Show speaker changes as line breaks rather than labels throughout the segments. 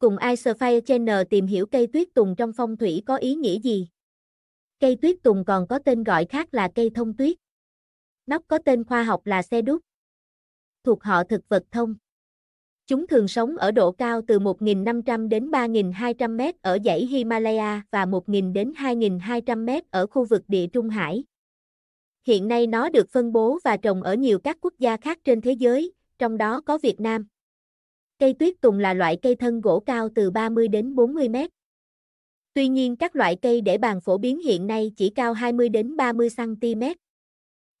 Cùng Icefire Channel tìm hiểu cây tuyết tùng trong phong thủy có ý nghĩa gì? Cây tuyết tùng còn có tên gọi khác là cây thông tuyết. Nóc có tên khoa học là xe đúc. Thuộc họ thực vật thông. Chúng thường sống ở độ cao từ 1.500 đến 3.200 mét ở dãy Himalaya và 1.000 đến 2.200 mét ở khu vực địa Trung Hải. Hiện nay nó được phân bố và trồng ở nhiều các quốc gia khác trên thế giới, trong đó có Việt Nam. Cây tuyết tùng là loại cây thân gỗ cao từ 30 đến 40 mét. Tuy nhiên các loại cây để bàn phổ biến hiện nay chỉ cao 20 đến 30 cm.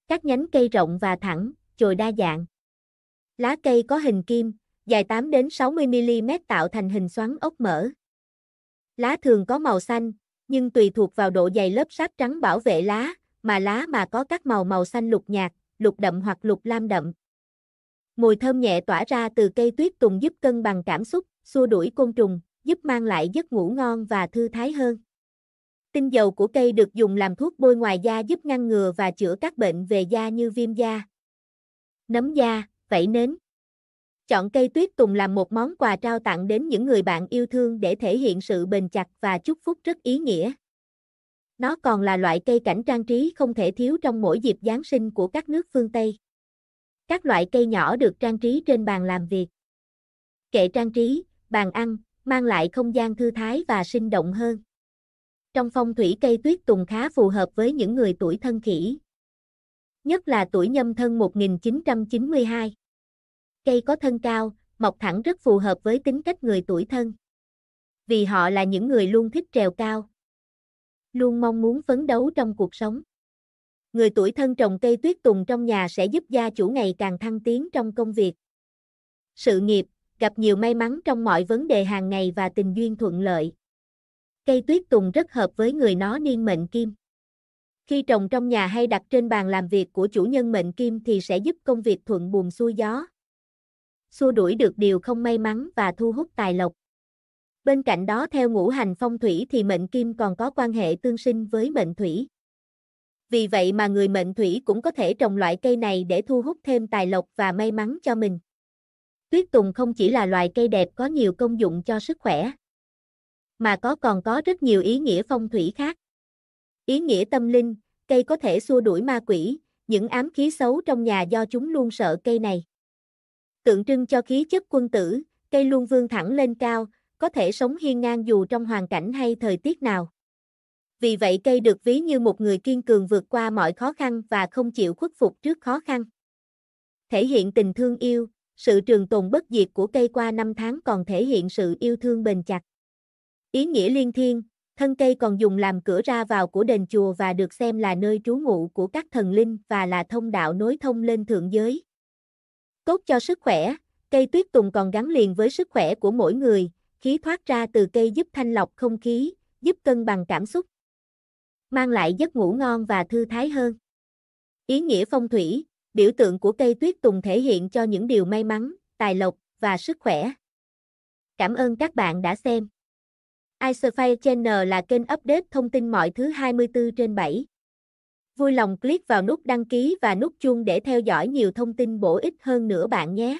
Các nhánh cây rộng và thẳng, chồi đa dạng. Lá cây có hình kim, dài 8 đến 60 mm tạo thành hình xoắn ốc mở. Lá thường có màu xanh, nhưng tùy thuộc vào độ dày lớp sáp trắng bảo vệ lá, mà lá mà có các màu màu xanh lục nhạt, lục đậm hoặc lục lam đậm. Mùi thơm nhẹ tỏa ra từ cây tuyết tùng giúp cân bằng cảm xúc, xua đuổi côn trùng, giúp mang lại giấc ngủ ngon và thư thái hơn. Tinh dầu của cây được dùng làm thuốc bôi ngoài da giúp ngăn ngừa và chữa các bệnh về da như viêm da, nấm da, vảy nến. Chọn cây tuyết tùng làm một món quà trao tặng đến những người bạn yêu thương để thể hiện sự bền chặt và chúc phúc rất ý nghĩa. Nó còn là loại cây cảnh trang trí không thể thiếu trong mỗi dịp Giáng sinh của các nước phương Tây. Các loại cây nhỏ được trang trí trên bàn làm việc. Kệ trang trí, bàn ăn, mang lại không gian thư thái và sinh động hơn. Trong phong thủy cây tuyết tùng khá phù hợp với những người tuổi thân kỷ. Nhất là tuổi nhâm thân 1992. Cây có thân cao, mọc thẳng rất phù hợp với tính cách người tuổi thân. Vì họ là những người luôn thích trèo cao. Luôn mong muốn phấn đấu trong cuộc sống. Người tuổi thân trồng cây tuyết tùng trong nhà sẽ giúp gia chủ ngày càng thăng tiến trong công việc. Sự nghiệp, gặp nhiều may mắn trong mọi vấn đề hàng ngày và tình duyên thuận lợi. Cây tuyết tùng rất hợp với người nó niên mệnh kim. Khi trồng trong nhà hay đặt trên bàn làm việc của chủ nhân mệnh kim thì sẽ giúp công việc thuận buồm xuôi gió. Xua đuổi được điều không may mắn và thu hút tài lộc. Bên cạnh đó theo ngũ hành phong thủy thì mệnh kim còn có quan hệ tương sinh với mệnh thủy. Vì vậy mà người mệnh thủy cũng có thể trồng loại cây này để thu hút thêm tài lộc và may mắn cho mình. Tuyết tùng không chỉ là loài cây đẹp có nhiều công dụng cho sức khỏe, mà có còn có rất nhiều ý nghĩa phong thủy khác. Ý nghĩa tâm linh, cây có thể xua đuổi ma quỷ, những ám khí xấu trong nhà do chúng luôn sợ cây này. Tượng trưng cho khí chất quân tử, cây luôn vươn thẳng lên cao, có thể sống hiên ngang dù trong hoàn cảnh hay thời tiết nào. Vì vậy cây được ví như một người kiên cường vượt qua mọi khó khăn và không chịu khuất phục trước khó khăn. Thể hiện tình thương yêu, sự trường tồn bất diệt của cây qua năm tháng còn thể hiện sự yêu thương bền chặt. Ý nghĩa liên thiên, thân cây còn dùng làm cửa ra vào của đền chùa và được xem là nơi trú ngụ của các thần linh và là thông đạo nối thông lên thượng giới. Tốt cho sức khỏe, cây tuyết tùng còn gắn liền với sức khỏe của mỗi người, khí thoát ra từ cây giúp thanh lọc không khí, giúp cân bằng cảm xúc. Mang lại giấc ngủ ngon và thư thái hơn. Ý nghĩa phong thủy, biểu tượng của cây tuyết tùng thể hiện cho những điều may mắn, tài lộc và sức khỏe. Cảm ơn các bạn đã xem. iSphere Channel là kênh update thông tin mọi thứ 24 trên 7. Vui lòng click vào nút đăng ký và nút chuông để theo dõi nhiều thông tin bổ ích hơn nữa bạn nhé.